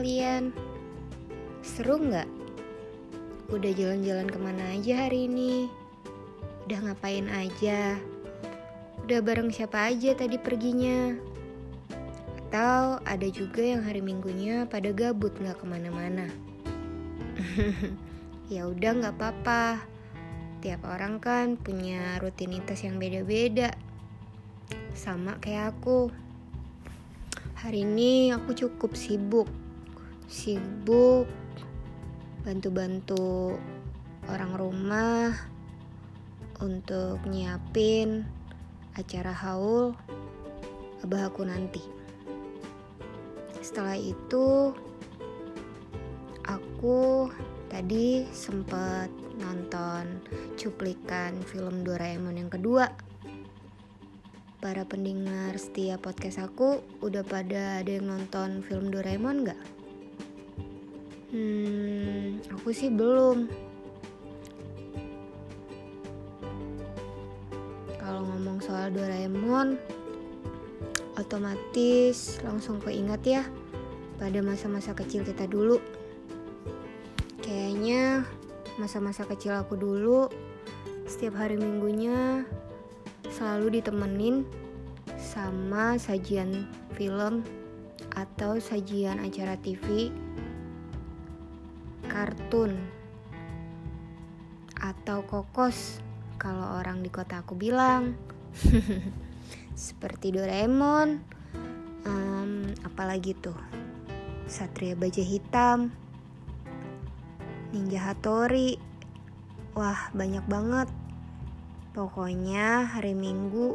kalian? Seru nggak? Udah jalan-jalan ke mana aja hari ini? Udah ngapain aja? Udah bareng siapa aja tadi perginya? Atau ada juga yang hari Minggunya pada gabut nggak ke mana-mana? ya udah nggak apa-apa. Tiap orang kan punya rutinitas yang beda-beda sama kayak aku. Hari ini aku cukup sibuk, sibuk bantu-bantu orang rumah untuk nyiapin acara haul abah aku nanti. Setelah itu, aku tadi sempat nonton cuplikan film Doraemon yang kedua para pendengar setia podcast aku udah pada ada yang nonton film Doraemon gak? Hmm, aku sih belum. Kalau ngomong soal Doraemon, otomatis langsung keingat ya pada masa-masa kecil kita dulu. Kayaknya masa-masa kecil aku dulu setiap hari minggunya selalu ditemenin sama sajian film atau sajian acara TV, kartun, atau kokos kalau orang di kota aku bilang. Seperti Doraemon, um, apalagi tuh, Satria Baja Hitam, Ninja Hattori, wah banyak banget. Pokoknya hari Minggu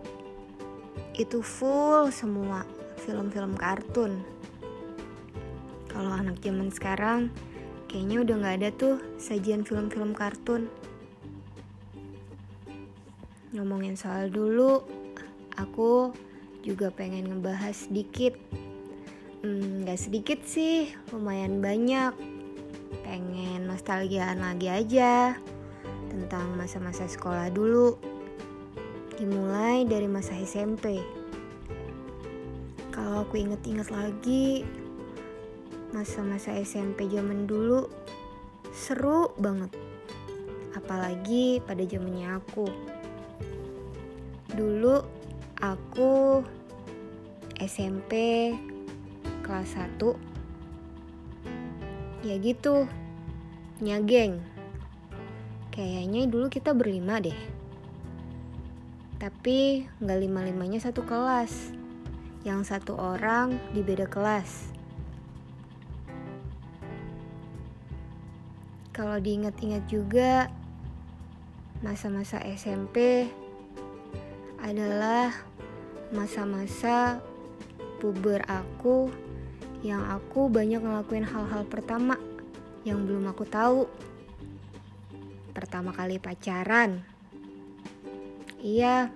itu full semua film-film kartun. Kalau anak zaman sekarang kayaknya udah nggak ada tuh sajian film-film kartun. Ngomongin soal dulu, aku juga pengen ngebahas sedikit. Hmm, gak sedikit sih, lumayan banyak. Pengen nostalgiaan lagi aja tentang masa-masa sekolah dulu. Dimulai dari masa SMP. Kalau aku inget-inget lagi, masa-masa SMP zaman dulu seru banget. Apalagi pada zamannya aku. Dulu aku SMP kelas 1 ya gitu nyageng Kayaknya dulu kita berlima deh. Tapi nggak lima-limanya satu kelas. Yang satu orang di beda kelas. Kalau diingat-ingat juga, masa-masa SMP adalah masa-masa puber aku yang aku banyak ngelakuin hal-hal pertama yang belum aku tahu pertama kali pacaran. Iya,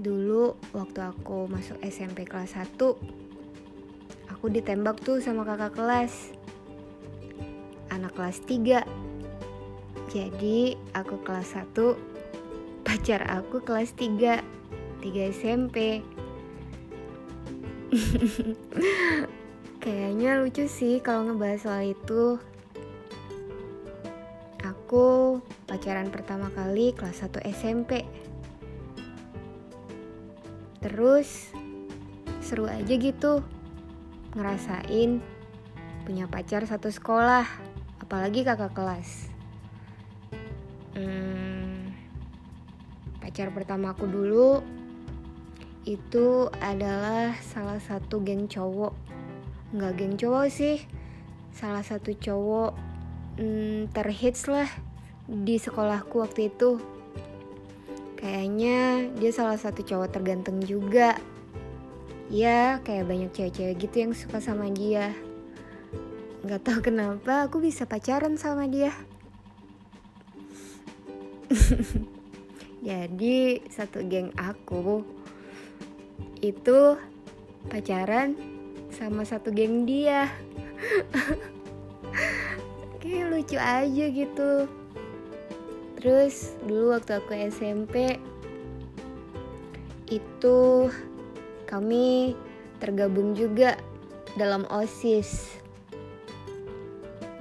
dulu waktu aku masuk SMP kelas 1, aku ditembak tuh sama kakak kelas. Anak kelas 3. Jadi aku kelas 1, pacar aku kelas 3. 3 SMP. Kayaknya lucu sih kalau ngebahas soal itu Aku pacaran pertama kali kelas 1 SMP. Terus seru aja gitu ngerasain punya pacar satu sekolah, apalagi kakak kelas. Hmm, pacar pertama aku dulu itu adalah salah satu geng cowok. Nggak geng cowok sih, salah satu cowok hmm, terhits lah di sekolahku waktu itu kayaknya dia salah satu cowok terganteng juga ya kayak banyak cewek-cewek gitu yang suka sama dia nggak tahu kenapa aku bisa pacaran sama dia. Jadi satu geng aku itu pacaran sama satu geng dia. Kayak lucu aja gitu. Terus dulu waktu aku SMP itu kami tergabung juga dalam OSIS.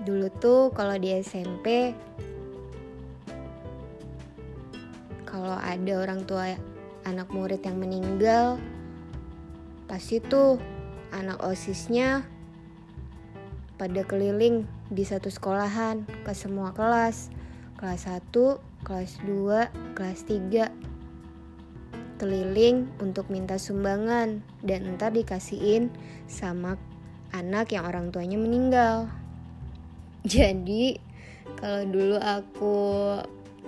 Dulu tuh kalau di SMP kalau ada orang tua anak murid yang meninggal pasti tuh anak OSISnya pada keliling di satu sekolahan ke semua kelas kelas 1, kelas 2, kelas 3 keliling untuk minta sumbangan dan ntar dikasihin sama anak yang orang tuanya meninggal. Jadi kalau dulu aku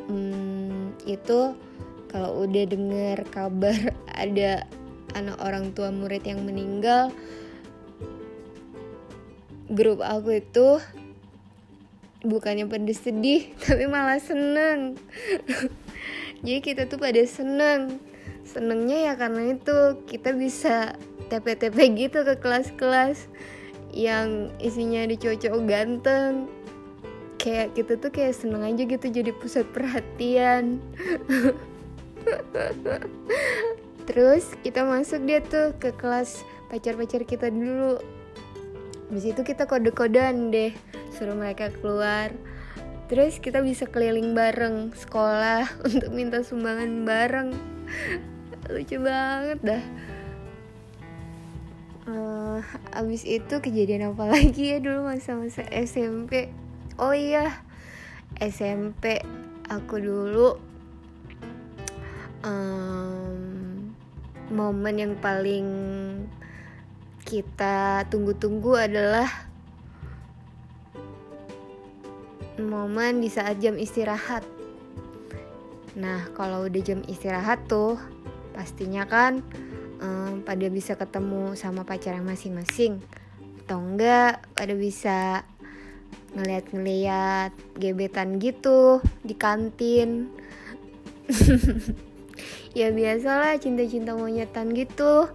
hmm, itu kalau udah denger kabar ada anak orang tua murid yang meninggal, grup aku itu bukannya pada sedih tapi malah seneng. Jadi kita tuh pada seneng senengnya ya karena itu kita bisa TP-TP gitu ke kelas-kelas yang isinya ada cowok-cowok ganteng. Kayak kita tuh kayak seneng aja gitu jadi pusat perhatian. Terus kita masuk dia tuh ke kelas pacar-pacar kita dulu. Habis itu kita kode-kodean deh suruh mereka keluar. Terus kita bisa keliling bareng sekolah untuk minta sumbangan bareng. Lucu banget dah uh, abis itu kejadian apa lagi ya dulu masa-masa SMP oh iya SMP aku dulu um, momen yang paling kita tunggu-tunggu adalah momen di saat jam istirahat. Nah, kalau udah jam istirahat tuh, pastinya kan um, pada bisa ketemu sama pacarnya masing-masing atau enggak pada bisa ngeliat-ngeliat gebetan gitu di kantin. Ya biasalah cinta-cinta monyetan gitu.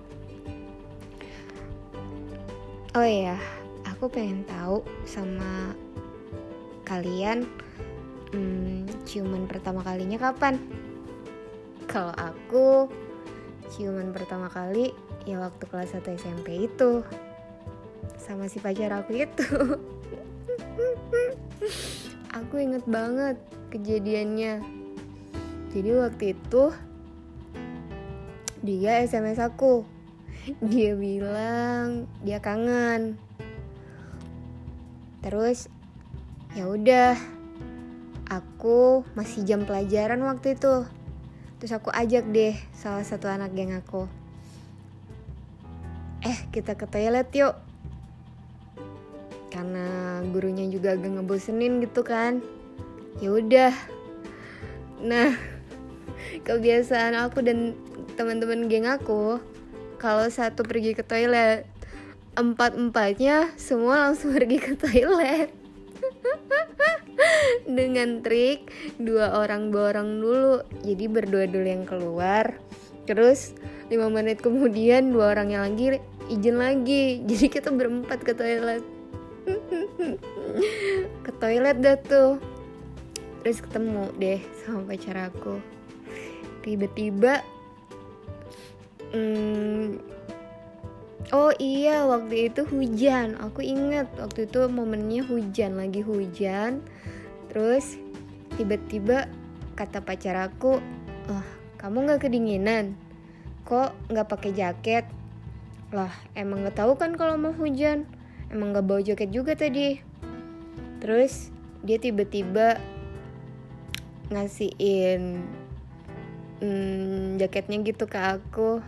Oh iya aku pengen tahu sama kalian hmm, ciuman pertama kalinya kapan? Kalau aku ciuman pertama kali ya waktu kelas 1 SMP itu. Sama si pacar aku itu. Aku inget banget kejadiannya. Jadi waktu itu dia SMS aku. Dia bilang dia kangen. Terus ya udah aku masih jam pelajaran waktu itu Terus aku ajak deh salah satu anak geng aku. Eh, kita ke toilet yuk. Karena gurunya juga agak ngebosenin gitu kan. Ya udah. Nah, kebiasaan aku dan teman-teman geng aku kalau satu pergi ke toilet, empat-empatnya semua langsung pergi ke toilet dengan trik dua orang borong dulu. Jadi berdua dulu yang keluar. Terus lima menit kemudian dua orang yang lagi izin lagi. Jadi kita berempat ke toilet. Ke toilet dah tuh. Terus ketemu deh sama pacar aku. Tiba-tiba hmm, oh iya waktu itu hujan. Aku inget waktu itu momennya hujan lagi hujan. Terus tiba-tiba kata pacar aku oh kamu nggak kedinginan? Kok nggak pakai jaket? Lah emang nggak tahu kan kalau mau hujan. Emang nggak bawa jaket juga tadi. Terus dia tiba-tiba ngasihin hmm, jaketnya gitu ke aku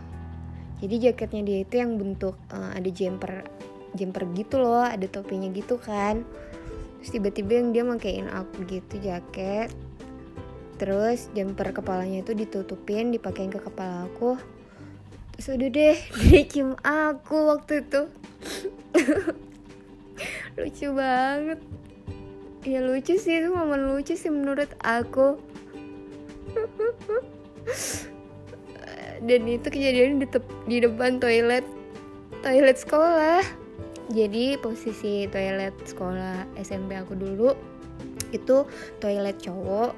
jadi jaketnya dia itu yang bentuk uh, ada jumper jumper gitu loh ada topinya gitu kan. Terus tiba-tiba yang dia makaiin aku gitu jaket. Terus jumper kepalanya itu ditutupin dipakein ke kepala aku. Terus udah deh dia cium aku waktu itu. Lucu banget. Ya lucu sih itu momen lucu sih menurut aku dan itu kejadian di, di depan toilet toilet sekolah. Jadi posisi toilet sekolah SMP aku dulu itu toilet cowok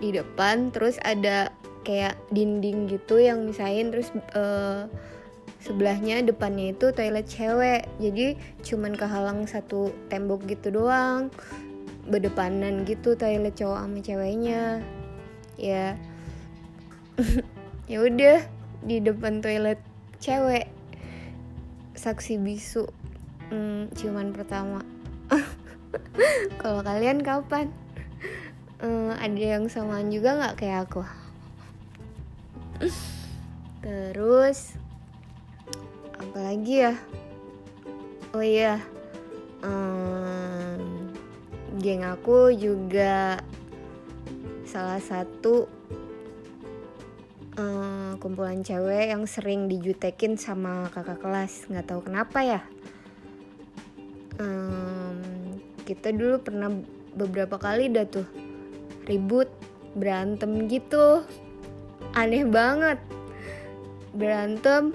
di depan terus ada kayak dinding gitu yang misain terus uh, sebelahnya depannya itu toilet cewek. Jadi cuman kehalang satu tembok gitu doang berdepanan gitu toilet cowok sama ceweknya. Ya ya udah di depan toilet cewek. Saksi bisu. Hmm, ciuman pertama. Kalau kalian kapan? Hmm, ada yang samaan juga nggak kayak aku? Terus apalagi ya? Oh iya um, geng aku juga salah satu um, kumpulan cewek yang sering dijutekin sama kakak kelas. Nggak tahu kenapa ya. Um, kita dulu pernah beberapa kali dah tuh ribut berantem gitu. Aneh banget. Berantem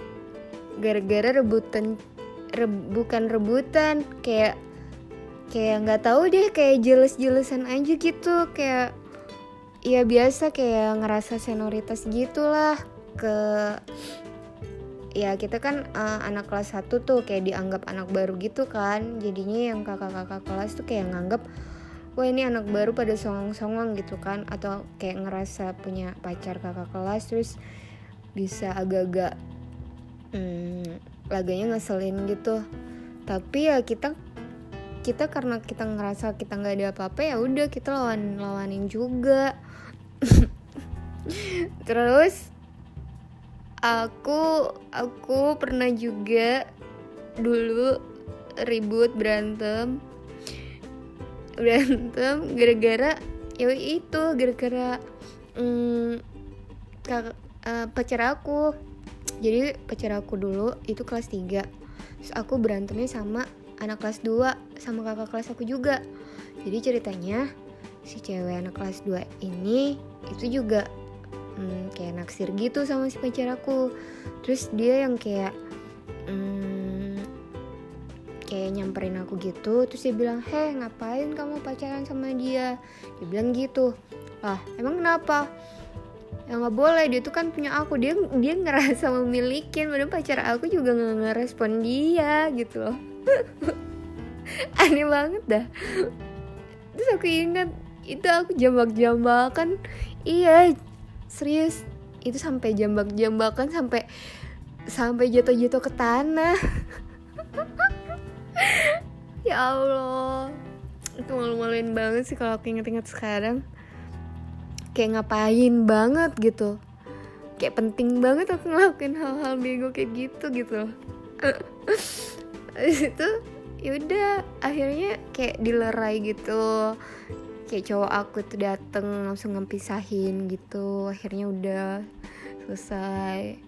gara-gara rebutan re, bukan rebutan kayak kayak nggak tahu deh kayak jelas-jelasan aja gitu kayak ya biasa kayak ngerasa senioritas gitulah ke ya kita kan uh, anak kelas 1 tuh kayak dianggap anak baru gitu kan. Jadinya yang kakak-kakak kelas tuh kayak nganggap wah ini anak baru pada songong-songong gitu kan. Atau kayak ngerasa punya pacar kakak kelas terus bisa agak-agak hmm, laganya ngeselin gitu. Tapi ya kita kita karena kita ngerasa kita nggak ada apa-apa ya udah kita lawan lawanin juga terus aku aku pernah juga dulu ribut berantem. Berantem gara-gara ya itu gara-gara hmm, uh, pacar aku. Jadi pacar aku dulu itu kelas 3 terus aku berantemnya sama anak kelas 2 sama kakak kelas aku juga. Jadi ceritanya si cewek anak kelas 2 ini itu juga hmm, kayak naksir gitu sama si pacar aku. Terus dia yang kayak hmm, kayak nyamperin aku gitu. Terus dia bilang heh ngapain kamu pacaran sama dia? Dia bilang gitu lah emang kenapa? Ya nggak boleh dia tuh kan punya aku. Dia dia ngerasa memiliki padahal pacar aku juga nggak ngerespon dia gitu loh. Aneh banget dah. Terus aku ingat itu aku jambak-jambakan iya serius. Itu sampai jambak-jambakan sampai sampai jatuh-jatuh ke tanah. Ya Allah. Itu malu-maluin banget sih kalau aku inget-inget sekarang. Kayak ngapain banget gitu. Kayak penting banget aku ngelakuin hal-hal bego kayak gitu gitu. Itu yaudah akhirnya kayak dilerai gitu kayak cowok aku tuh dateng langsung ngepisahin gitu. Akhirnya udah selesai.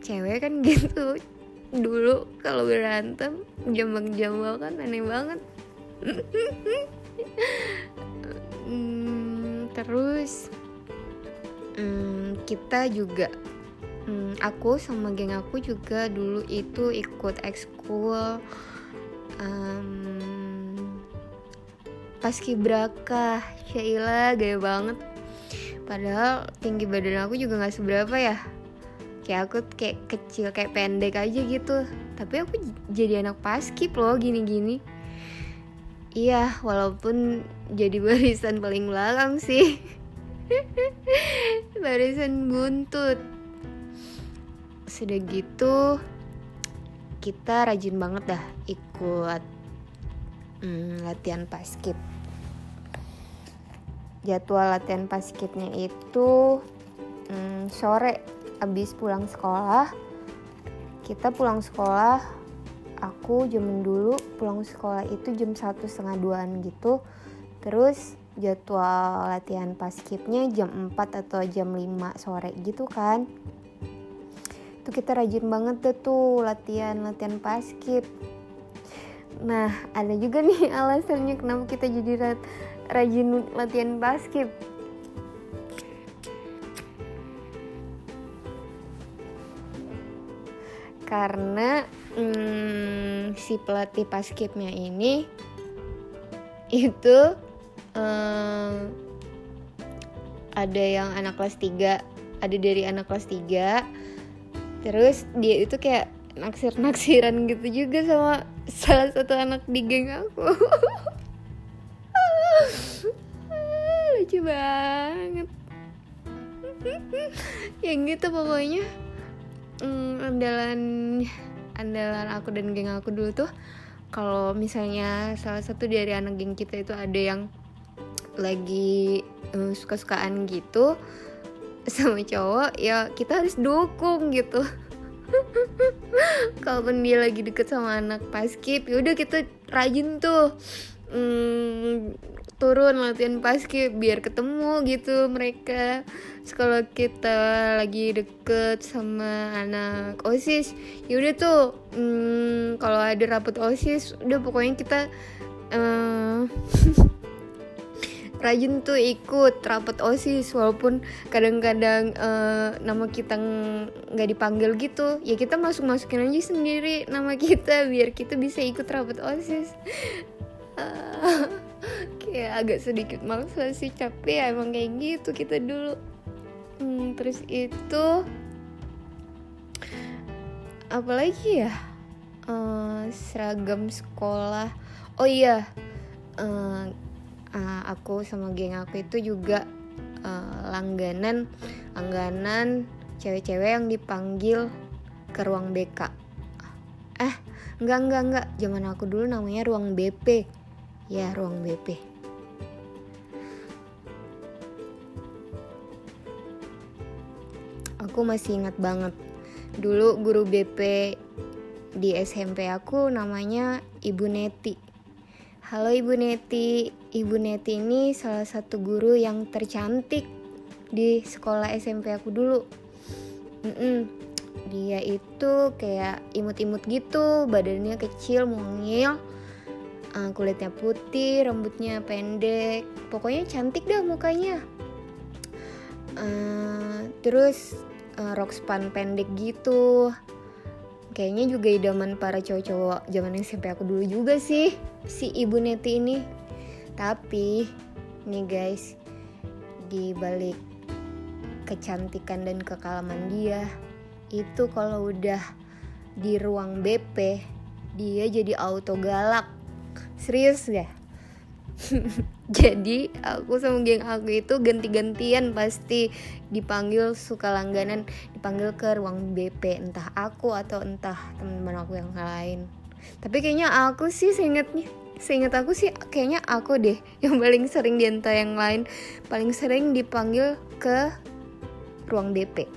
Cewek kan gitu. Dulu kalau berantem jambak-jambak kan aneh banget. Hmm, terus hmm, kita juga hmm, aku sama geng aku juga dulu itu ikut ekskul. Um, paskibraka Sheila gaya banget padahal tinggi badan aku juga nggak seberapa ya kayak aku kayak kecil kayak pendek aja gitu tapi aku jadi anak paskip loh gini-gini Iya, walaupun jadi barisan paling belakang sih. barisan buntut. Sudah gitu, kita rajin banget dah ikut hmm, latihan paskip. Jadwal latihan paskipnya itu hmm, sore abis pulang sekolah. Kita pulang sekolah aku zaman dulu pulang sekolah itu jam satu setengah duaan gitu. Terus jadwal latihan paskipnya jam 4 atau jam 5 sore gitu kan. Itu kita rajin banget deh tuh latihan latihan paskip nah ada juga nih alasannya kenapa kita jadi rajin latihan paskip karena hmm, si pelatih paskipnya ini itu um, ada yang anak kelas 3 ada dari anak kelas 3 terus dia itu kayak naksir naksiran gitu juga sama salah satu anak di geng aku lucu banget. Yang gitu pokoknya. Hmm, andalan andalan aku dan geng aku dulu tuh kalau misalnya salah satu dari anak geng kita itu ada yang lagi um, suka-sukaan gitu sama cowok ya kita harus dukung gitu. Kalaupun dia lagi deket sama anak paskip ya udah kita rajin tuh. Hmm, turun latihan paskip biar ketemu gitu mereka. Kalau kita lagi deket sama anak osis ya udah tuh hmm, kalau ada rapot osis udah pokoknya kita uh, rajin tuh ikut rapat osis. Walaupun kadang-kadang uh, nama kita nggak dipanggil gitu ya kita masuk masukin aja sendiri nama kita biar kita bisa ikut rapat osis. Uh, kayak agak sedikit males sih capek ya emang kayak gitu kita dulu. Hmm, terus itu apalagi ya? Uh, seragam sekolah. Oh iya uh, uh, aku sama geng aku itu juga uh, langganan langganan cewek-cewek yang dipanggil ke ruang BK eh enggak enggak enggak. Zaman aku dulu namanya ruang BP ya ruang BP aku masih ingat banget. Dulu guru BP di SMP aku namanya Ibu Neti. Halo Ibu Neti, Ibu Neti ini salah satu guru yang tercantik di sekolah SMP aku dulu. Mm-mm. Dia itu kayak imut-imut gitu, badannya kecil, mungil, uh, kulitnya putih, rambutnya pendek, pokoknya cantik dah mukanya. Uh, terus uh, rok span pendek gitu, kayaknya juga idaman para cowok-cowok zaman SMP aku dulu juga sih si ibu Neti ini. Tapi nih guys di balik kecantikan dan kekalaman dia itu kalau udah di ruang BP dia jadi auto galak serius ya? Jadi aku sama geng aku itu ganti-gantian pasti. Dipanggil suka langganan dipanggil ke ruang BP entah aku atau entah teman-teman aku yang lain. Tapi kayaknya aku sih seingetnya seingat aku sih kayaknya aku deh yang paling sering di yang lain. Paling sering dipanggil ke ruang BP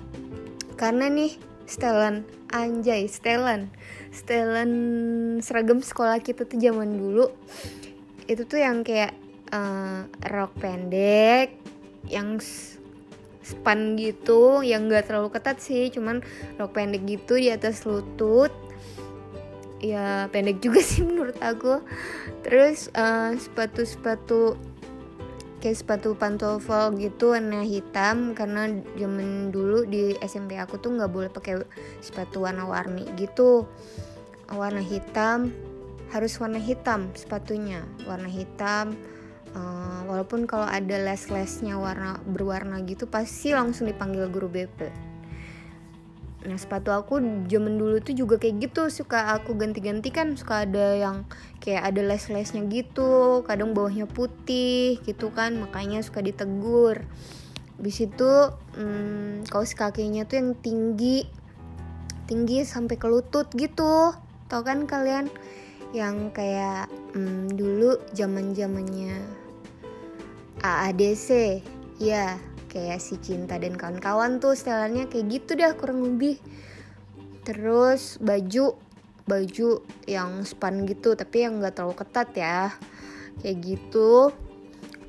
karena nih setelan. Anjay setelan setelan seragam sekolah kita tuh zaman dulu itu tuh yang kayak uh, rok pendek yang span gitu yang gak terlalu ketat sih cuman rok pendek gitu di atas lutut. Ya pendek juga sih menurut aku. Terus uh, eh, sepatu sepatu kayak sepatu pantofel gitu warna hitam karena zaman dulu di SMP aku tuh nggak boleh pakai sepatu warna-warni gitu warna hitam harus warna hitam sepatunya. Warna hitam uh, walaupun kalau ada les-lesnya warna berwarna gitu pasti langsung dipanggil guru BP nah sepatu aku zaman dulu tuh juga kayak gitu suka aku ganti-ganti kan suka ada yang kayak ada les-lesnya gitu kadang bawahnya putih gitu kan makanya suka ditegur. Habis itu hmm, kaos kakinya tuh yang tinggi tinggi sampai ke lutut gitu tau kan kalian yang kayak hmm, dulu zaman zamannya AADC ya kayak si cinta dan kawan-kawan tuh setelannya kayak gitu dah kurang lebih. Terus baju baju yang span gitu tapi yang nggak terlalu ketat ya kayak gitu.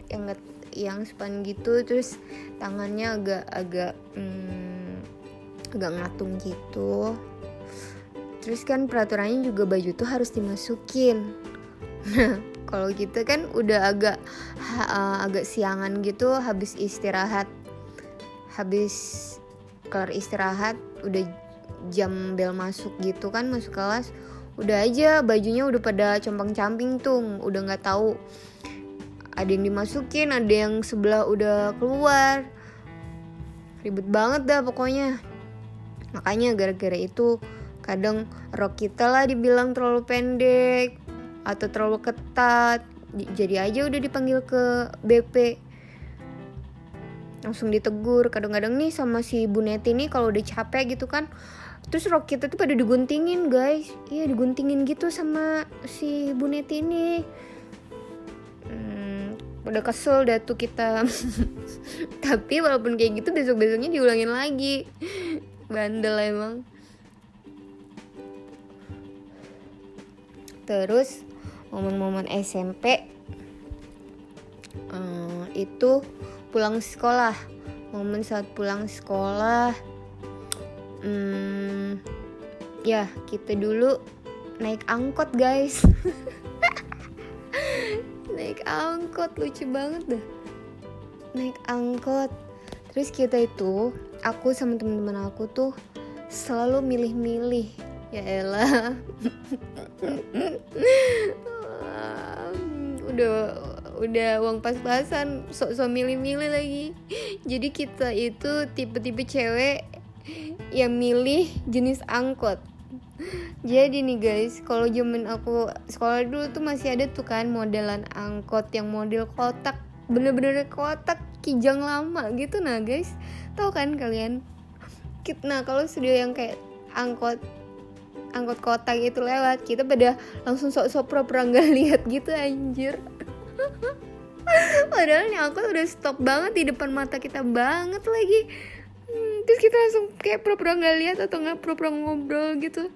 Yang gak, yang span gitu terus tangannya agak agak hmm, agak ngatung gitu terus kan peraturannya juga baju tuh harus dimasukin. Nah kalau gitu kan udah agak uh, agak siangan gitu habis istirahat. Habis kelar istirahat udah jam bel masuk gitu kan masuk kelas udah aja bajunya udah pada compang camping tuh udah nggak tahu ada yang dimasukin ada yang sebelah udah keluar. Ribet banget dah pokoknya. Makanya gara-gara itu kadang rok kita lah dibilang terlalu pendek atau terlalu ketat. Jadi aja udah dipanggil ke BP langsung ditegur kadang-kadang nih sama si Bu Neti nih kalau udah capek gitu kan terus rok kita tuh pada diguntingin guys. Iya diguntingin gitu sama si Bu Neti ini. Hmm, udah kesel dah tuh kita. Tapi walaupun kayak gitu besok besoknya diulangin lagi. Bandel emang terus momen-momen SMP uh, eh, itu pulang sekolah. Momen saat pulang sekolah hmm, ya kita dulu naik angkot guys. Naik angkot lucu banget dah naik angkot. Terus kita itu aku sama teman-teman aku tuh selalu milih-milih ya elah. Udah udah uang pas-pasan sok-sok milih-milih lagi. Jadi kita itu tipe-tipe cewek yang milih jenis angkot. Jadi nih guys kalau zaman aku sekolah dulu tuh masih ada tuh kan modelan angkot yang model kotak bener-bener kotak kijang lama gitu nah guys. Tahu kan kalian? Nah kalau sudah yang kayak angkot angkot kotak itu lewat. Kita pada langsung sok-sok pura-pura nggak lihat gitu anjir. Padahal nih angkot udah stop banget di depan mata kita banget lagi. Terus kita langsung kayak pura-pura nggak lihat atau nggak pura-pura ngobrol gitu.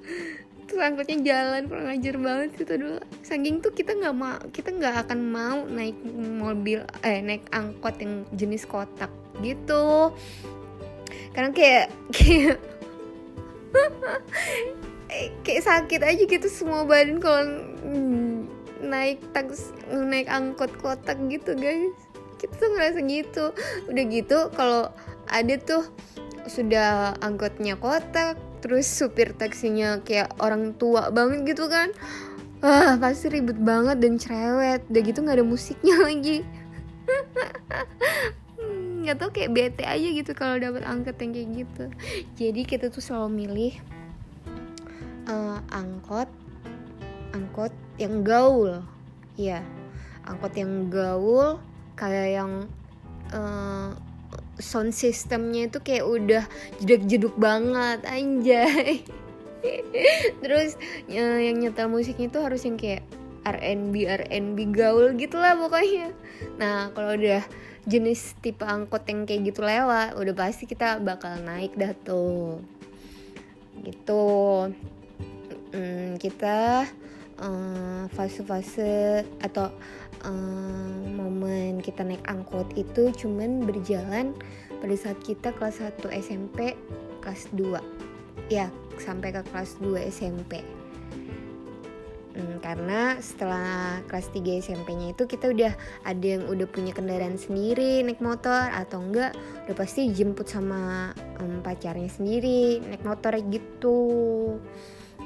Terus angkotnya jalan kurang ajar banget gitu dulu. Saking tuh kita nggak mau kita nggak akan mau naik mobil eh naik angkot yang jenis kotak gitu. Karena kayak kayak kayak sakit aja gitu semua badan kalau naik taksi naik angkot kotak gitu guys. Kita tuh ngerasa gitu. Udah gitu kalau ada tuh sudah angkotnya kotak terus supir taksinya kayak orang tua banget gitu kan. Ah pasti ribet banget dan cerewet. Udah gitu nggak ada musiknya lagi. Hmm, nggak tau kayak bete aja gitu kalau dapat angkot yang kayak gitu. Jadi kita tuh selalu milih uh, angkot angkot yang gaul. Ya angkot yang gaul kayak yang uh, sound systemnya itu kayak udah jeduk-jeduk banget anjay. Terus ya, yang nyetel musiknya itu harus yang kayak R&B R&B gaul gitu lah pokoknya. Nah kalau udah jenis tipe angkot yang kayak gitu lewat udah pasti kita bakal naik dah tuh. Gitu hmm, kita eh, fase-fase atau uh, momen kita naik angkot itu cuman berjalan pada saat kita kelas 1 SMP kelas 2 ya sampai ke kelas 2 SMP hmm, karena setelah kelas 3 SMP-nya itu kita udah ada yang udah punya kendaraan sendiri naik motor atau enggak udah pasti jemput sama um, pacarnya sendiri naik motor gitu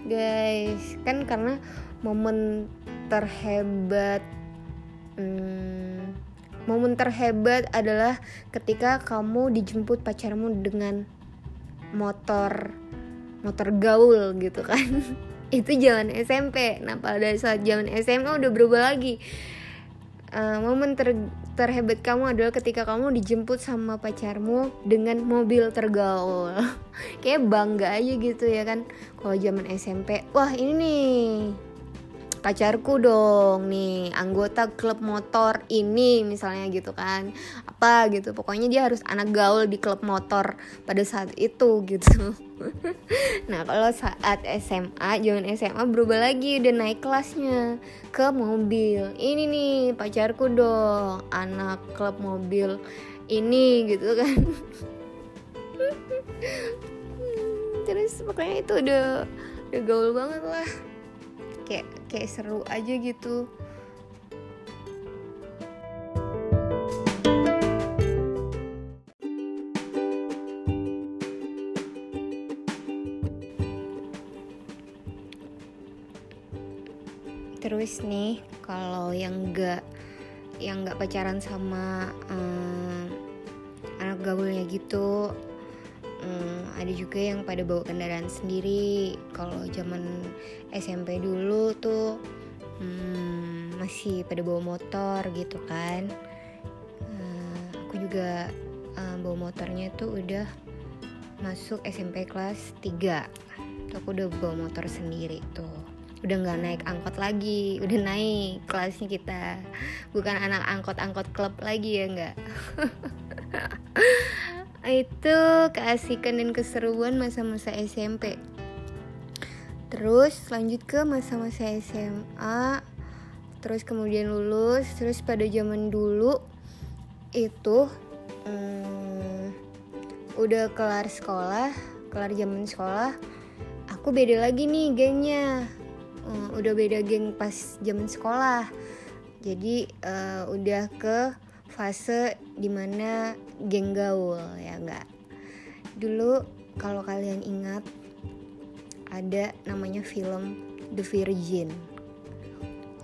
guys. Kan karena momen terhebat hmm, momen terhebat adalah ketika kamu dijemput pacarmu dengan motor motor gaul gitu kan. Itu zaman SMP nah pada saat zaman SMA udah berubah lagi uh, momen ter terhebat kamu adalah ketika kamu dijemput sama pacarmu dengan mobil tergaul. Kayak bangga aja gitu ya kan. Kalau zaman SMP wah ini nih pacarku dong nih anggota klub motor ini misalnya gitu kan. Apa gitu pokoknya dia harus anak gaul di klub motor pada saat itu gitu. Nah kalau saat SMA jangan SMA berubah lagi udah naik kelasnya ke mobil. Ini nih pacarku dong anak klub mobil ini gitu kan. Terus pokoknya itu udah udah gaul banget lah. Kayak kayak seru aja gitu. Terus nih kalau yang enggak yang nggak pacaran sama um, anak gaulnya gitu hmm, ada juga yang pada bawa kendaraan sendiri. Kalau zaman SMP dulu tuh hmm, masih pada bawa motor gitu kan. Uh, aku juga uh, bawa motornya tuh udah masuk SMP kelas 3 tuh aku udah bawa motor sendiri tuh. Udah nggak naik angkot lagi udah naik kelasnya kita. Bukan anak angkot-angkot klub lagi ya nggak itu keasikan dan keseruan masa-masa SMP terus lanjut ke masa-masa SMA terus kemudian lulus. Terus pada zaman dulu itu hmm, udah kelar sekolah kelar zaman sekolah aku beda lagi nih gengnya. Hmm, udah beda geng pas zaman sekolah. Jadi uh, udah ke fase di mana geng gaul ya enggak dulu kalau kalian ingat ada namanya film The Virgin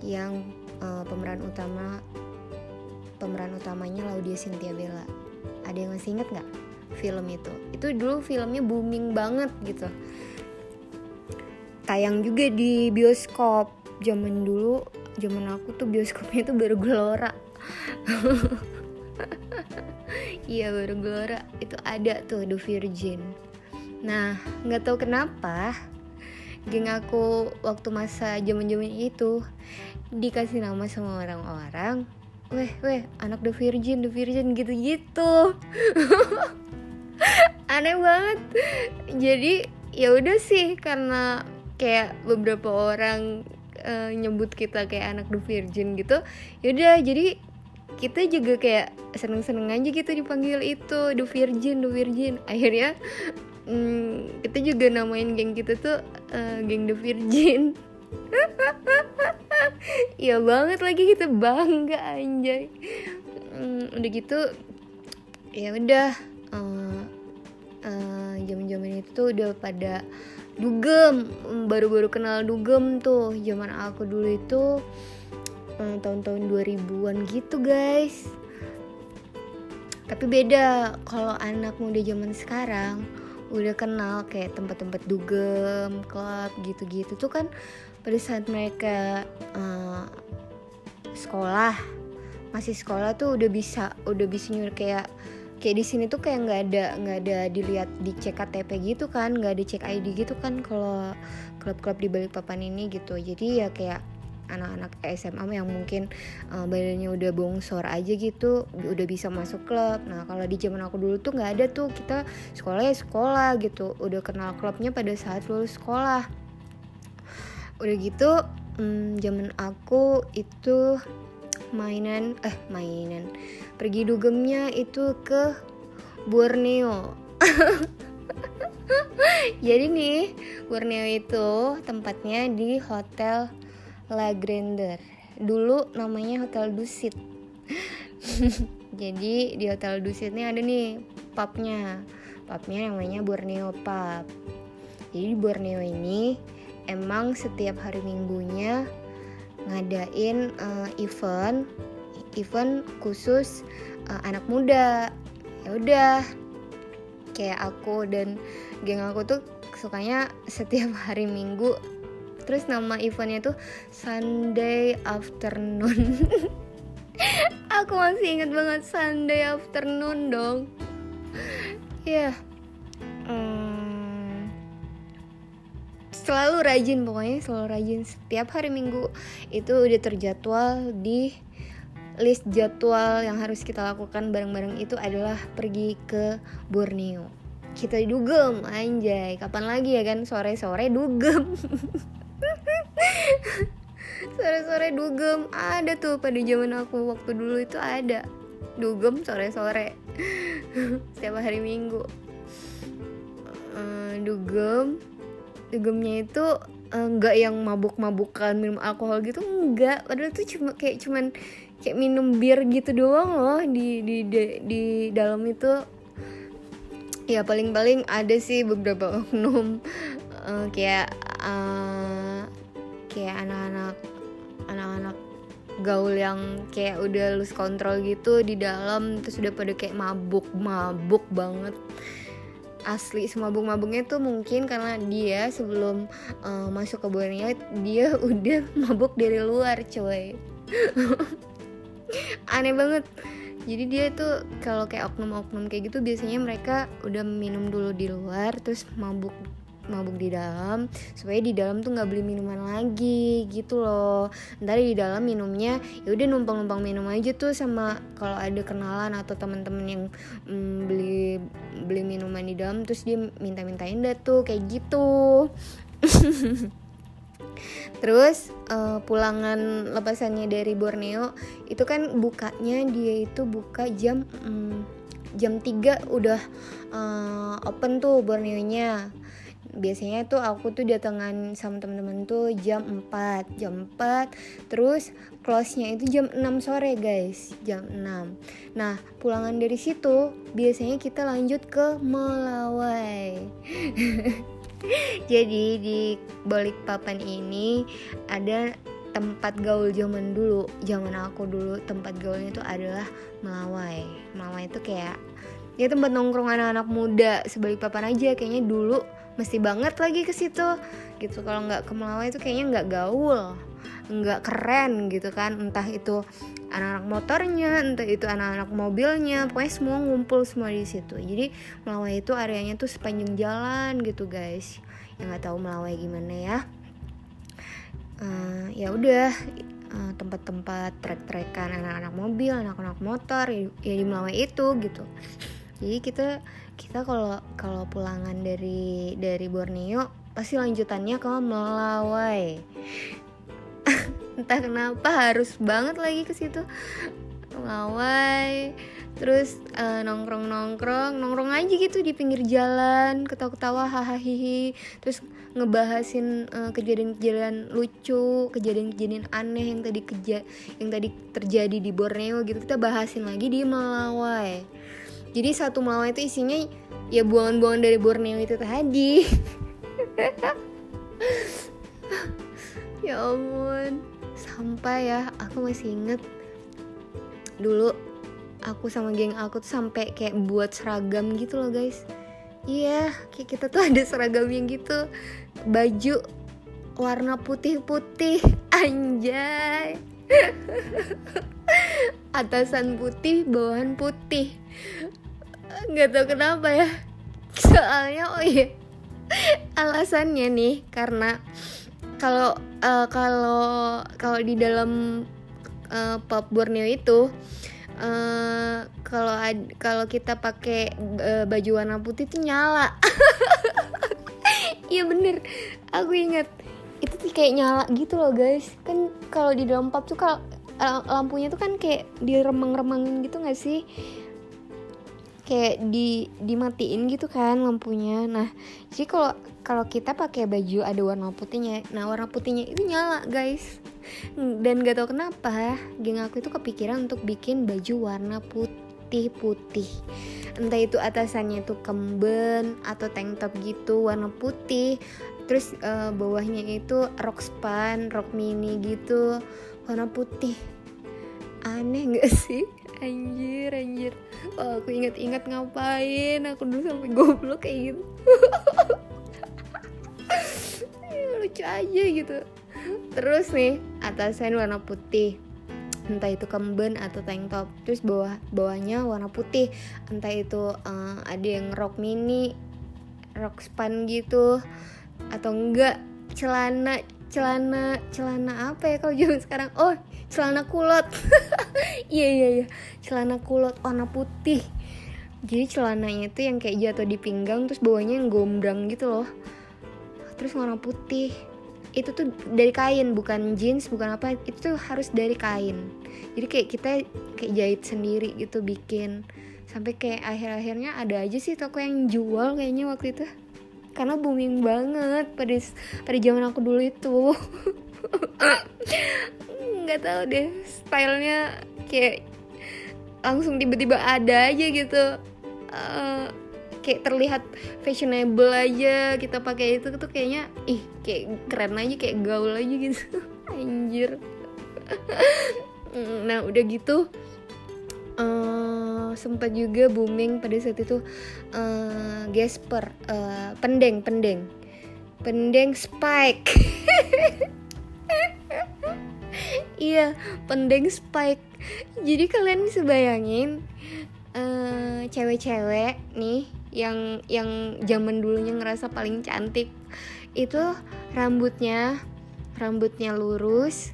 yang uh, pemeran utama pemeran utamanya Laudia Cynthia Bella. Ada yang masih inget nggak film itu? Itu dulu filmnya booming banget gitu. Tayang juga di bioskop. Zaman dulu zaman aku tuh bioskopnya tuh baru gelora iya baru Gelora. Itu ada tuh The Virgin. Nah nggak tahu kenapa geng aku waktu masa zaman zaman itu dikasih nama sama orang-orang weh weh anak The Virgin The Virgin gitu gitu aneh banget. Jadi ya udah sih karena kayak beberapa orang uh, nyebut kita kayak anak The Virgin gitu yaudah jadi kita juga kayak seneng-seneng aja gitu dipanggil itu The Virgin The Virgin. Akhirnya hmm, kita juga namain geng kita tuh uh, geng The Virgin. Iya banget lagi kita bangga anjay. Hmm, udah gitu ya udah uh, uh, zaman-zaman itu tuh udah pada dugem baru-baru kenal dugem tuh. Zaman aku dulu itu tahun tahun-tahun 2000-an gitu guys. Tapi beda kalau anak muda zaman sekarang udah kenal kayak tempat-tempat dugem, klub gitu-gitu. Tuh kan pada saat mereka uh, sekolah masih sekolah tuh udah bisa udah bisa nyur kayak kayak di sini tuh kayak nggak ada nggak ada dilihat di cek KTP gitu kan nggak ada cek ID gitu kan kalau klub-klub di Balikpapan ini gitu. Jadi ya kayak anak-anak SMA yang mungkin uh, badannya udah bongsor aja gitu udah bisa masuk klub. Nah kalau di zaman aku dulu tuh nggak ada tuh kita sekolah ya sekolah gitu. Udah kenal klubnya pada saat lulus sekolah. Udah gitu hmm, zaman aku itu mainan eh mainan. Pergi dugemnya itu ke Borneo. Jadi nih Borneo itu tempatnya di hotel La Grandeur dulu namanya Hotel Dusit. Jadi di Hotel Dusit ini ada nih pubnya. Pubnya namanya Borneo Pub. Jadi di Borneo ini emang setiap hari minggunya ngadain uh, event event khusus uh, anak muda. Ya udah. Kayak aku dan geng aku tuh sukanya setiap hari minggu terus nama eventnya tuh Sunday Afternoon. Aku masih inget banget Sunday Afternoon dong. Ya yeah. hmm, selalu rajin pokoknya selalu rajin. Setiap hari minggu itu udah terjadwal di list jadwal yang harus kita lakukan bareng-bareng itu adalah pergi ke Borneo. Kita dugem anjay. Kapan lagi ya kan? Sore-sore dugem sore-sore dugem ada tuh pada zaman aku waktu dulu itu ada. Dugem sore-sore setiap hari minggu. Uh, dugem dugemnya itu eh, yang mabuk-mabukan minum alkohol gitu enggak padahal tuh cuma kayak cuman kayak minum bir gitu doang loh di di di, di dalam itu. Ya paling-paling ada sih beberapa oknum uh, kayak uh, kayak anak-anak anak-anak gaul yang kayak udah lose kontrol gitu di dalam terus udah pada kayak mabuk mabuk banget. Asli semabuk-mabuknya tuh mungkin karena dia sebelum uh, masuk ke Borneo dia udah mabuk dari luar coy. Aneh banget. Jadi dia tuh kalau kayak oknum-oknum kayak gitu biasanya mereka udah minum dulu di luar terus mabuk mabuk di dalam supaya di dalam tuh nggak beli minuman lagi gitu loh. Ntar di dalam minumnya ya udah numpang numpang minum aja tuh sama kalau ada kenalan atau teman-teman yang mm, beli beli minuman di dalam terus dia minta mintain dah tuh kayak gitu. Terus uh, pulangan lepasannya dari Borneo itu kan bukanya dia itu buka jam um, jam 3 udah uh, open tuh Borneo-nya biasanya tuh aku tuh datangan sama teman-teman tuh jam 4 jam 4 terus close-nya itu jam 6 sore guys. Jam 6 nah pulangan dari situ biasanya kita lanjut ke Melawai. Jadi di balik papan ini ada tempat gaul zaman dulu. Zaman aku dulu tempat gaulnya itu adalah Melawai. Melawai itu kayak ya tempat nongkrong anak-anak muda sebalik papan aja. Kayaknya dulu mesti banget lagi ke situ. Gitu kalau nggak ke Melawai itu kayaknya nggak gaul nggak keren gitu kan. Entah itu anak-anak motornya entah itu anak-anak mobilnya pokoknya semua ngumpul semua di situ. Jadi Melawai itu areanya tuh sepanjang jalan gitu guys. Yang nggak tahu Melawai gimana ya. Uh, ya udah uh, tempat-tempat trek-trekan anak-anak mobil anak-anak motor ya, ya di Melawai itu gitu. Jadi kita kita kalau kalau pulangan dari dari Borneo pasti lanjutannya ke Melawai. Entah kenapa harus banget lagi ke situ. Melawai terus uh, nongkrong nongkrong nongkrong aja gitu di pinggir jalan ketawa ketawa hahaha terus ngebahasin uh, kejadian-kejadian lucu kejadian-kejadian aneh yang tadi keja yang tadi terjadi di Borneo gitu kita bahasin lagi di Melawai jadi satu Melawai itu isinya ya buangan-buangan dari Borneo itu tadi. Ya ampun. Sampai ya aku masih inget dulu aku sama geng aku tuh sampai kayak buat seragam gitu loh guys. Iya kayak kita tuh ada seragamnya gitu. Baju warna putih-putih anjay. Atasan putih bawahan putih nggak tahu kenapa ya. Soalnya oh iya. Alasannya nih karena kalau uh, kalau kalau di dalam uh, pop Borneo itu uh, kalau kalau kita pakai uh, baju warna putih itu nyala. Iya bener. Aku ingat. Itu tuh kayak nyala gitu loh guys. Kan kalau di dalam pub tuh kalau lampunya tuh kan kayak diremang-remangin gitu gak sih kayak di dimatiin gitu kan lampunya. Nah jadi kalau kalau kita pakai baju ada warna putihnya. Nah warna putihnya itu nyala guys. Dan gak tau kenapa geng aku itu kepikiran untuk bikin baju warna putih putih entah itu atasannya itu kemben atau tank top gitu warna putih. Terus uh, bawahnya itu rok span rok mini gitu warna putih. Aneh gak sih anjir anjir. Oh, aku inget-inget ngapain? Aku dulu sampai goblok kayak gitu. Ya, lucu aja gitu. Terus nih atasan warna putih. Entah itu kemben atau tank top. Terus bawah bawahnya warna putih. Entah itu uh, ada yang rok mini rok span gitu atau enggak celana celana celana apa ya kalau zaman sekarang? Oh celana kulot. Iya iya iya. Celana kulot warna putih. Jadi celananya itu yang kayak jatuh di pinggang terus bawahnya yang gombrang gitu loh. Terus warna putih. Itu tuh dari kain bukan jeans bukan apa. Itu tuh harus dari kain. Jadi kayak kita kayak jahit sendiri gitu bikin. Sampai kayak akhir-akhirnya ada aja sih toko yang jual kayaknya waktu itu. Karena booming banget pada pada zaman aku dulu itu nggak tahu deh stylenya kayak langsung tiba-tiba ada aja gitu. Uh, kayak terlihat fashionable aja kita pakai itu tuh kayaknya ih kayak keren aja kayak gaul aja gitu. Anjir. Nah udah gitu uh, sempat juga booming pada saat itu uh, Gasper uh, pendeng pendeng. Pendeng Spike iya pendeng Spike. Jadi kalian bisa bayangin uh, cewek-cewek nih yang yang zaman dulunya ngerasa paling cantik. Itu rambutnya rambutnya lurus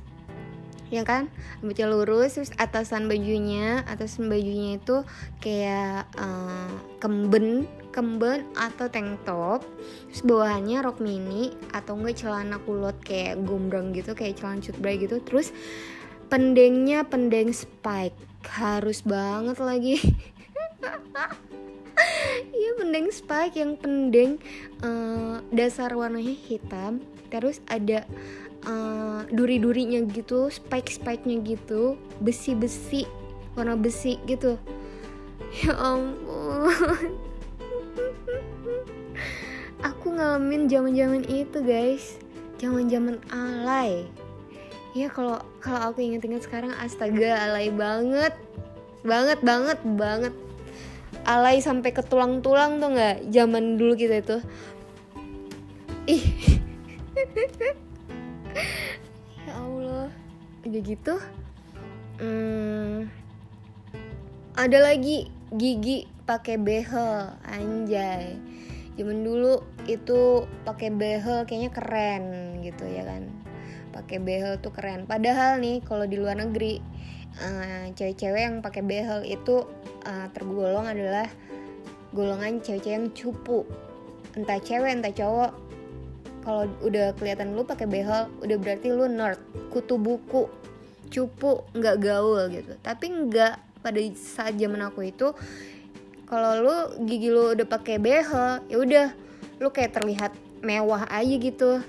ya kan? Rambutnya lurus terus atasan bajunya atasan bajunya itu kayak uh, kemben kemben atau tank top terus bawahannya rok mini atau enggak celana kulot kayak gombrang gitu kayak celana cutbray gitu. Terus pendengnya pendeng spike harus banget lagi. Iya pendeng spike yang pendeng uh, dasar warnanya hitam. Terus ada uh, duri-durinya gitu spike-spike-nya gitu besi-besi warna besi gitu. Ya ampun aku ngalamin zaman-zaman itu guys. Zaman-zaman alay. Ya kalau kalau aku inget-inget sekarang astaga alay banget. Banget banget banget. Alay sampai ke tulang-tulang tuh nggak? Zaman dulu kita itu. Ih. Ya Allah. Udah gitu hmm, ada lagi gigi pakai behel anjay zaman dulu itu pakai behel kayaknya keren gitu ya kan? Pakai behel tuh keren. Padahal nih kalau di luar negeri uh, cewek-cewek yang pakai behel itu uh, tergolong adalah golongan cewek-cewek yang cupu. Entah cewek entah cowok. Kalau udah kelihatan lu pakai behel udah berarti lu nerd. Kutu buku cupu nggak gaul gitu. Tapi nggak pada saat zaman aku itu kalau lu gigi lu udah pakai behel ya udah. Lu kayak terlihat mewah aja gitu.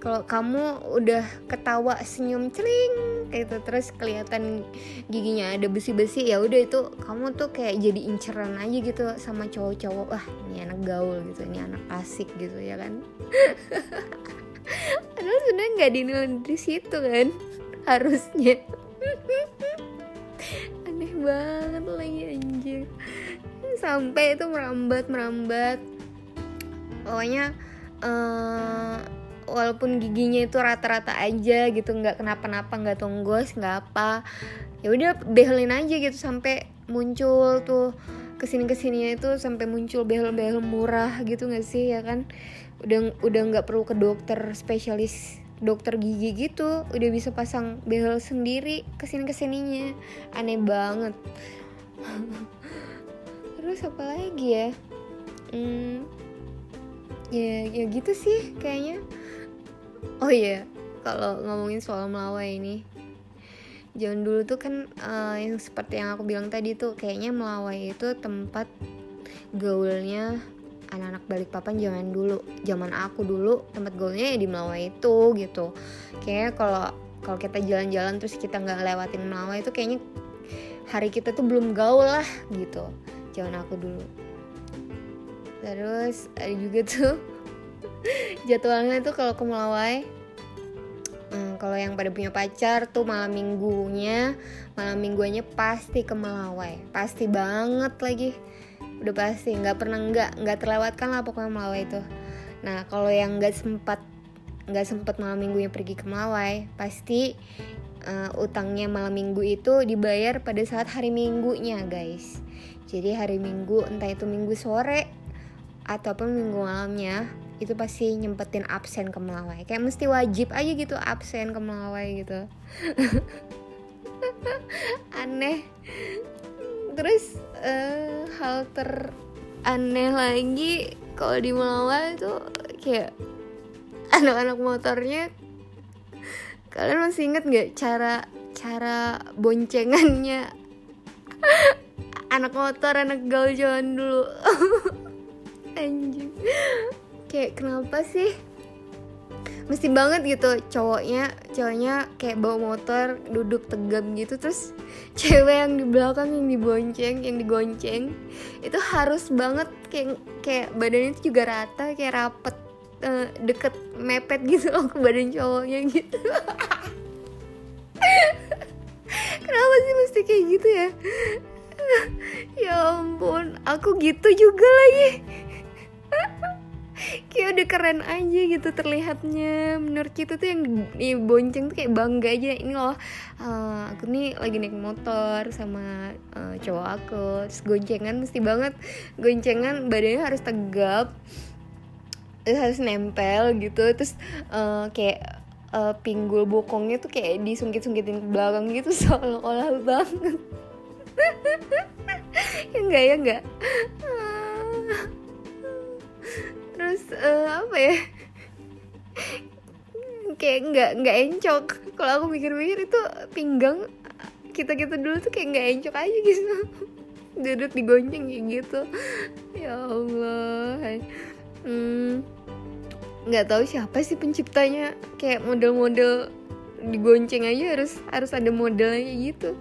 Kalau kamu udah ketawa senyum celing kayak gitu terus kelihatan giginya ada besi-besi ya udah itu kamu tuh kayak jadi inceran aja gitu sama cowok-cowok. Wah ini anak gaul gitu ini anak asik gitu ya kan? Padahal sebenarnya nggak dinilai di situ kan? Harusnya. Aneh banget lagi anjir sampai itu merambat merambat. Pokoknya uh, walaupun giginya itu rata-rata aja gitu nggak kenapa-napa nggak tonggos nggak apa ya udah behelin aja gitu sampai muncul tuh ke sini ke sininya itu sampai muncul behel-behel murah gitu nggak sih ya kan? Udah udah nggak perlu ke dokter spesialis dokter gigi gitu udah bisa pasang behel sendiri ke sini ke sininya aneh banget terus apa lagi ya? Hmm, ya ya gitu sih kayaknya. Oh iya kalau ngomongin soal melawai ini. Jangan dulu tuh kan uh, yang seperti yang aku bilang tadi tuh kayaknya melawai itu tempat gaulnya anak-anak balik papan jangan dulu. Zaman aku dulu tempat gaulnya ya di melawai itu gitu. Kayaknya kalau kalau kita jalan-jalan terus kita nggak lewatin melawai itu kayaknya hari kita tuh belum gaul lah gitu zaman aku dulu. Terus ada juga tuh jadwalnya tuh kalau ke Melawai hmm, kalau yang pada punya pacar tuh malam minggunya malam minggunya pasti ke Melawai pasti banget lagi. Udah pasti nggak pernah nggak nggak terlewatkan lah pokoknya Melawai itu. Nah kalau yang nggak sempat nggak sempat malam minggunya pergi ke Melawai pasti uh, utangnya malam minggu itu dibayar pada saat hari minggunya guys jadi hari minggu entah itu minggu sore ataupun minggu malamnya itu pasti nyempetin absen ke Melawai. Kayak mesti wajib aja gitu absen ke Melawai gitu. Aneh. Terus uh, hal ter aneh lagi kalau di Melawai itu kayak anak-anak motornya kalian masih inget nggak cara cara boncengannya anak motor anak gaul zaman dulu. Anjing. Kayak kenapa sih? Mesti banget gitu cowoknya cowoknya kayak bawa motor duduk tegam gitu terus cewek yang di belakang yang dibonceng yang digonceng itu harus banget kayak kayak badannya itu juga rata kayak rapet uh, deket mepet gitu loh ke badan cowoknya gitu. Kenapa sih mesti kayak gitu ya ya ampun aku gitu juga lagi. Kayak udah keren aja gitu terlihatnya. Menurut kita tuh yang bonceng tuh kayak bangga aja. Ini loh uh, aku nih lagi naik motor sama uh, cowok aku. Terus goncengan mesti banget. Goncengan badannya harus tegap harus nempel gitu. Terus uh, kayak uh, pinggul bokongnya tuh kayak disungkit-sungkitin ke belakang gitu seolah-olah banget ya enggak ya enggak terus uh, apa ya? Kayak nggak nggak encok. Kalau aku mikir-mikir itu pinggang kita kita dulu tuh kayak nggak encok aja gitu. Duduk digonceng kayak gitu. Ya Allah. Hmm, nggak tahu siapa sih penciptanya. Kayak model-model digonceng aja harus harus ada modelnya gitu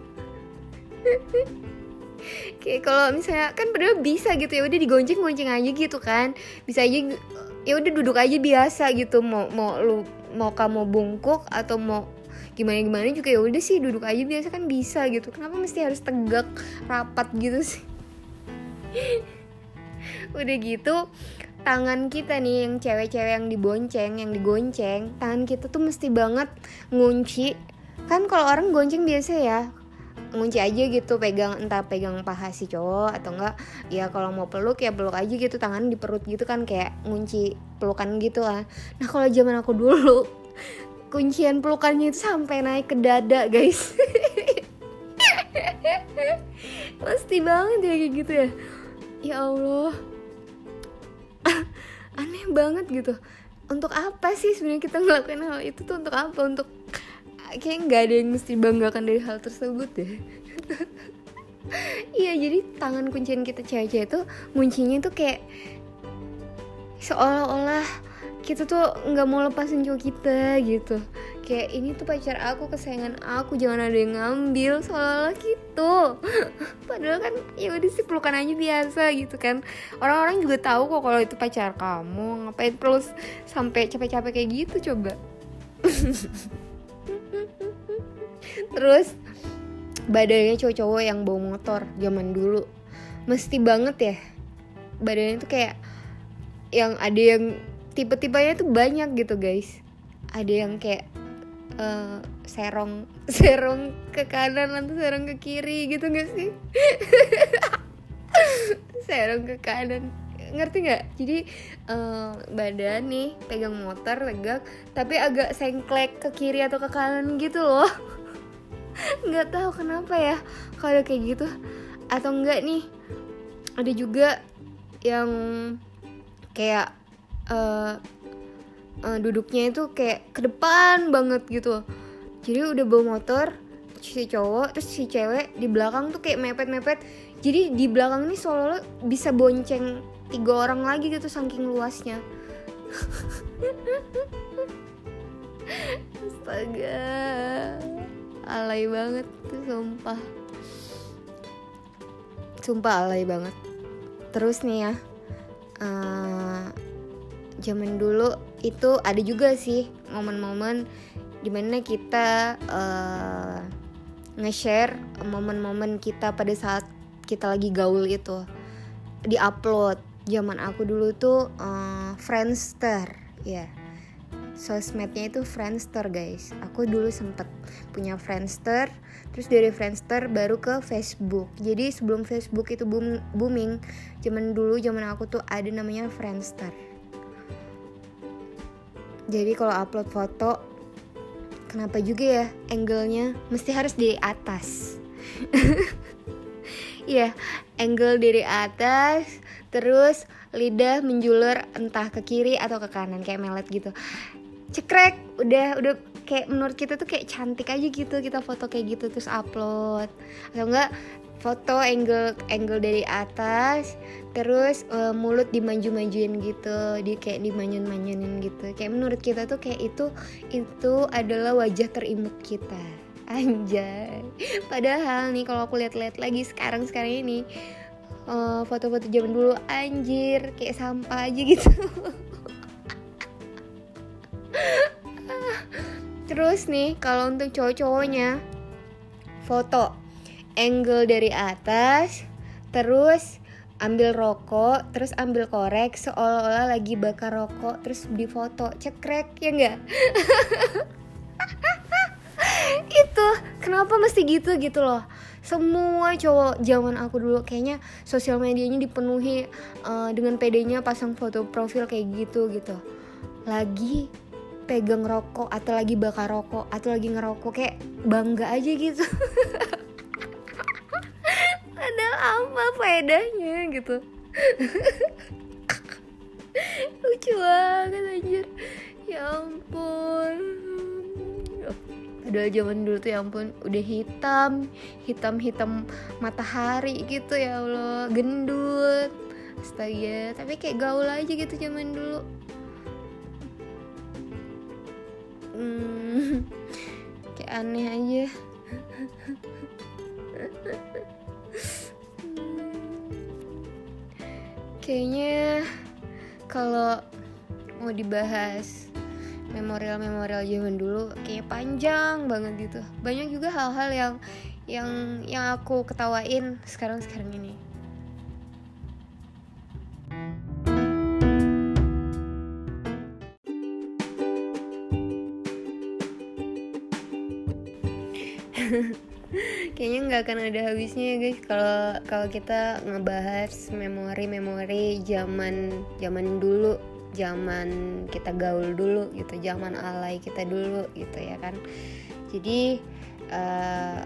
kayak kalau misalnya kan padahal bisa gitu ya udah digonceng gonceng aja gitu kan. Bisa aja ya udah duduk aja biasa gitu mau mau lu mau kamu bungkuk atau mau gimana gimana juga ya udah sih duduk aja biasa kan bisa gitu. Kenapa mesti harus tegak rapat gitu sih? Udah gitu tangan kita nih yang cewek-cewek yang dibonceng yang digonceng tangan kita tuh mesti banget ngunci. Kan kalau orang gonceng biasa ya ngunci aja gitu pegang entah pegang paha si cowok atau enggak. Ya kalau mau peluk ya peluk aja gitu tangan di perut gitu kan kayak ngunci pelukan gitu lah. Nah kalau zaman aku dulu kuncian pelukannya itu sampai naik ke dada guys. Pasti banget ya kayak gitu ya. Ya Allah. Aneh banget gitu. Untuk apa sih sebenarnya kita ngelakuin hal itu tuh untuk apa? Untuk kayak nggak ada yang mesti banggakan dari hal tersebut deh. Iya jadi tangan kuncian kita cewek-cewek itu kuncinya tuh kayak seolah-olah kita tuh nggak mau lepasin cowok kita gitu. Kayak ini tuh pacar aku kesayangan aku jangan ada yang ngambil seolah-olah gitu. Padahal kan ya udah sih pelukan aja biasa gitu kan. Orang-orang juga tahu kok kalau itu pacar kamu ngapain perlu sampai capek-capek kayak gitu coba terus badannya cowok-cowok yang bawa motor zaman dulu. Mesti banget ya. Badannya tuh kayak yang ada yang tipe-tipenya tuh banyak gitu guys. Ada yang kayak uh, serong serong ke kanan atau serong ke kiri gitu gak sih? Serong ke kanan. Ngerti nggak? Jadi uh, badan nih pegang motor tegak tapi agak sengklek ke kiri atau ke kanan gitu loh nggak tahu kenapa ya kalau kayak gitu. Atau enggak nih ada juga yang kayak uh, uh, duduknya itu kayak ke depan banget gitu. Jadi udah bawa motor si cowok terus si cewek di belakang tuh kayak mepet-mepet. Jadi di belakang ini seolah bisa bonceng tiga orang lagi gitu saking luasnya. Astaga alay banget tuh sumpah. Sumpah alay banget. Terus nih ya uh, zaman dulu itu ada juga sih momen-momen di mana kita uh, nge-share momen-momen kita pada saat kita lagi gaul itu. Di upload zaman aku dulu tuh uh, Friendster ya. yeah sosmednya itu Friendster guys. Aku dulu sempet punya Friendster terus dari Friendster baru ke Facebook. Jadi sebelum Facebook itu boom, booming zaman dulu zaman aku tuh ada namanya Friendster. Jadi kalau upload foto kenapa juga ya angle-nya? Mesti harus di atas. Iya, yeah, angle dari atas, terus lidah menjuler entah ke kiri atau ke kanan kayak melet gitu cekrek udah udah kayak menurut kita tuh kayak cantik aja gitu kita foto kayak gitu terus upload. Atau enggak foto angle angle dari atas terus uh, mulut dimaju-majuin gitu di kayak dimanjun-manjunin gitu. Kayak menurut kita tuh kayak itu itu adalah wajah terimut kita. Anjay. Padahal nih kalau aku lihat-lihat lagi sekarang sekarang ini uh, foto-foto zaman dulu anjir kayak sampah aja gitu Terus nih kalau untuk cowok-cowoknya foto. Angle dari atas terus ambil rokok terus ambil korek seolah-olah lagi bakar rokok terus difoto cekrek ya enggak itu kenapa mesti gitu gitu loh. Semua cowok zaman aku dulu kayaknya sosial medianya dipenuhi uh, dengan pedenya pasang foto profil kayak gitu gitu. Lagi pegang rokok atau lagi bakar rokok atau lagi ngerokok kayak bangga aja gitu. Padahal apa faedahnya gitu. Lucu banget anjir. Ya ampun. Padahal zaman dulu tuh ya ampun udah hitam hitam hitam matahari gitu ya Allah. Gendut. Astaga tapi kayak gaul aja gitu zaman dulu hmm, kayak aneh aja. Kayaknya kalau mau dibahas memorial-memorial zaman dulu kayaknya panjang banget gitu. Banyak juga hal-hal yang yang yang aku ketawain sekarang sekarang ini nggak akan ada habisnya ya guys. Kalau kalau kita ngebahas memori-memori zaman zaman dulu zaman kita gaul dulu gitu zaman alay kita dulu gitu ya kan. Jadi uh,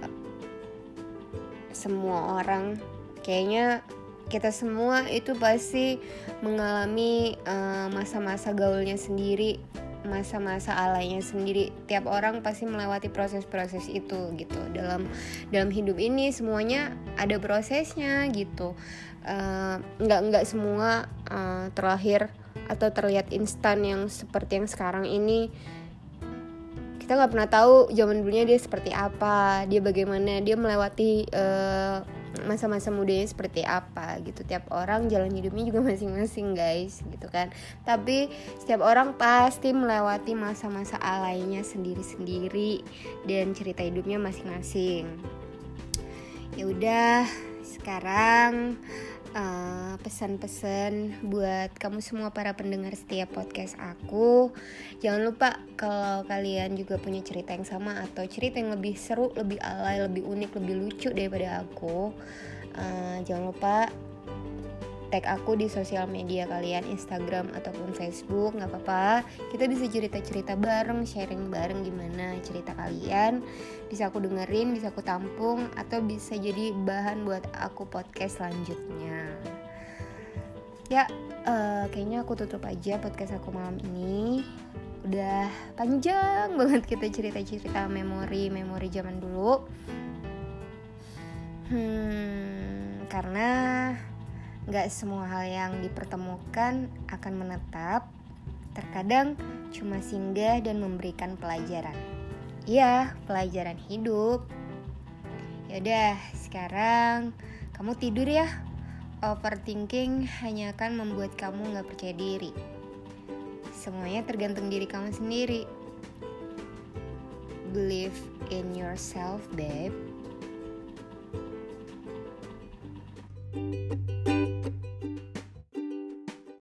semua orang kayaknya kita semua itu pasti mengalami eh, masa-masa uh, gaulnya sendiri masa-masa alaynya sendiri. Tiap orang pasti melewati proses-proses itu gitu. Dalam dalam hidup ini semuanya ada prosesnya gitu. Uh, nggak nggak semua uh, terlahir atau terlihat instan yang seperti yang sekarang ini. Kita nggak pernah tahu zaman dulunya dia seperti apa dia bagaimana dia melewati uh, masa-masa mudanya seperti apa gitu. Tiap orang jalan hidupnya juga masing-masing guys gitu kan. Tapi setiap orang pasti melewati masa-masa alaynya sendiri-sendiri dan cerita hidupnya masing-masing. Ya udah sekarang uh, pesan-pesan buat kamu semua para pendengar setiap podcast aku. Jangan lupa kalau kalian juga punya cerita yang sama atau cerita yang lebih seru, lebih alay, lebih unik, lebih lucu daripada aku. Uh, jangan lupa tag aku di sosial media kalian Instagram ataupun Facebook nggak apa-apa. Kita bisa cerita-cerita bareng sharing bareng gimana cerita kalian. Bisa aku dengerin bisa aku tampung atau bisa jadi bahan buat aku podcast selanjutnya. Ya uh, kayaknya aku tutup aja podcast aku malam ini. Udah panjang banget kita cerita-cerita memori memori zaman dulu. Hmm karena Gak semua hal yang dipertemukan akan menetap, terkadang cuma singgah dan memberikan pelajaran. Ya, pelajaran hidup. Yaudah, sekarang kamu tidur ya. Overthinking hanya akan membuat kamu gak percaya diri. Semuanya tergantung diri kamu sendiri. Believe in yourself, babe. thank you